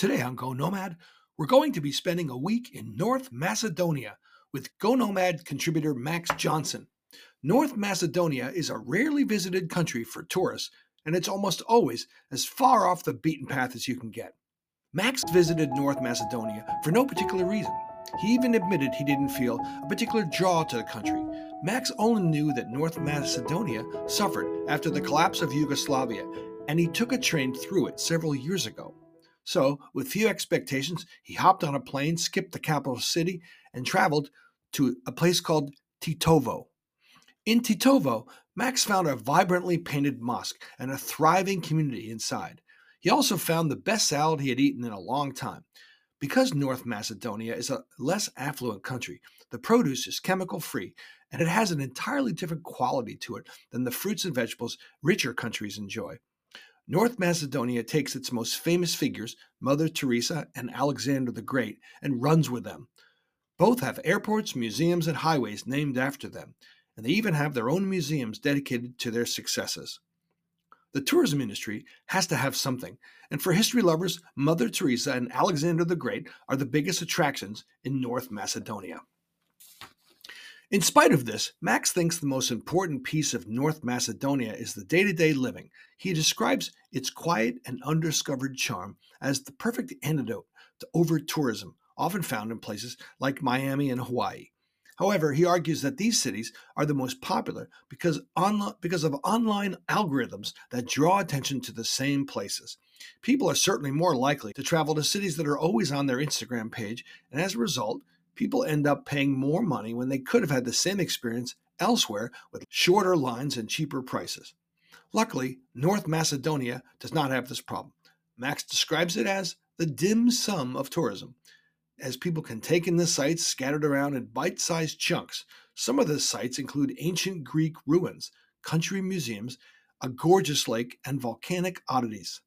Today on Go Nomad, we're going to be spending a week in North Macedonia with Go Nomad contributor Max Johnson. North Macedonia is a rarely visited country for tourists, and it's almost always as far off the beaten path as you can get. Max visited North Macedonia for no particular reason. He even admitted he didn't feel a particular draw to the country. Max only knew that North Macedonia suffered after the collapse of Yugoslavia, and he took a train through it several years ago. So, with few expectations, he hopped on a plane, skipped the capital city, and traveled to a place called Tetovo. In Tetovo, Max found a vibrantly painted mosque and a thriving community inside. He also found the best salad he had eaten in a long time. Because North Macedonia is a less affluent country, the produce is chemical free and it has an entirely different quality to it than the fruits and vegetables richer countries enjoy. North Macedonia takes its most famous figures, Mother Teresa and Alexander the Great, and runs with them. Both have airports, museums, and highways named after them, and they even have their own museums dedicated to their successes. The tourism industry has to have something, and for history lovers, Mother Teresa and Alexander the Great are the biggest attractions in North Macedonia. In spite of this, Max thinks the most important piece of North Macedonia is the day to day living. He describes its quiet and undiscovered charm as the perfect antidote to over tourism, often found in places like Miami and Hawaii. However, he argues that these cities are the most popular because, because of online algorithms that draw attention to the same places. People are certainly more likely to travel to cities that are always on their Instagram page, and as a result, people end up paying more money when they could have had the same experience elsewhere with shorter lines and cheaper prices. Luckily, North Macedonia does not have this problem. Max describes it as the dim sum of tourism, as people can take in the sights scattered around in bite sized chunks. Some of the sites include ancient Greek ruins, country museums, a gorgeous lake, and volcanic oddities.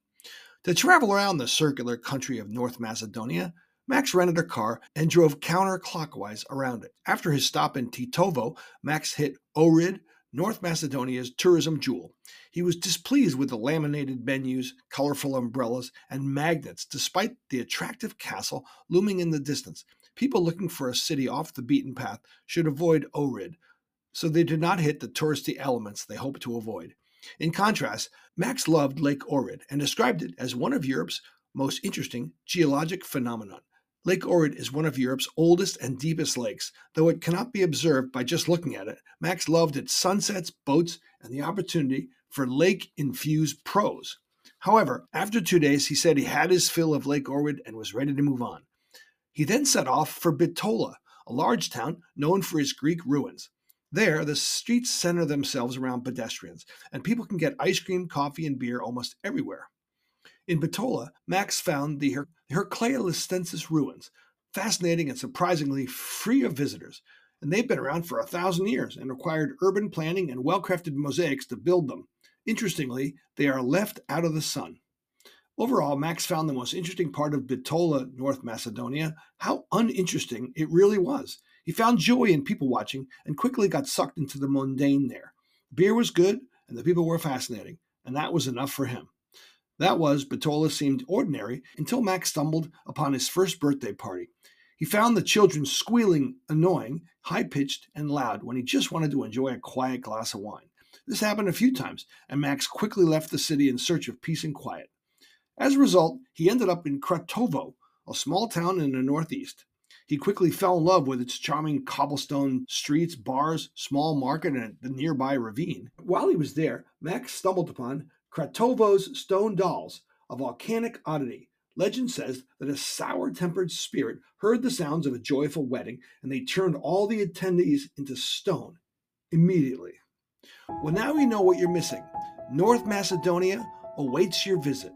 To travel around the circular country of North Macedonia, Max rented a car and drove counterclockwise around it. After his stop in Tetovo, Max hit Ohrid, North Macedonia's tourism jewel. He was displeased with the laminated menus, colorful umbrellas, and magnets, despite the attractive castle looming in the distance. People looking for a city off the beaten path should avoid Ohrid, so they do not hit the touristy elements they hope to avoid. In contrast, Max loved Lake Ohrid and described it as one of Europe's most interesting geologic phenomenon. Lake Ohrid is one of Europe's oldest and deepest lakes, though it cannot be observed by just looking at it. Max loved its sunsets, boats, and the opportunity for lake infused prose. However, after two days, he said he had his fill of Lake Ohrid and was ready to move on. He then set off for Bitola, a large town known for its Greek ruins. There, the streets center themselves around pedestrians, and people can get ice cream, coffee, and beer almost everywhere. In Bitola, Max found the Her- ruins, fascinating and surprisingly free of visitors. And they've been around for a thousand years and required urban planning and well crafted mosaics to build them. Interestingly, they are left out of the sun. Overall, Max found the most interesting part of Bitola, North Macedonia, how uninteresting it really was. He found joy in people watching and quickly got sucked into the mundane there. Beer was good and the people were fascinating, and that was enough for him. That was, Bitola seemed ordinary until Max stumbled upon his first birthday party. He found the children squealing, annoying, high pitched, and loud when he just wanted to enjoy a quiet glass of wine. This happened a few times, and Max quickly left the city in search of peace and quiet. As a result, he ended up in Kratovo, a small town in the northeast. He quickly fell in love with its charming cobblestone streets, bars, small market, and the nearby ravine. While he was there, Max stumbled upon Kratovo's stone dolls, a volcanic oddity. Legend says that a sour tempered spirit heard the sounds of a joyful wedding and they turned all the attendees into stone immediately. Well, now you know what you're missing. North Macedonia awaits your visit.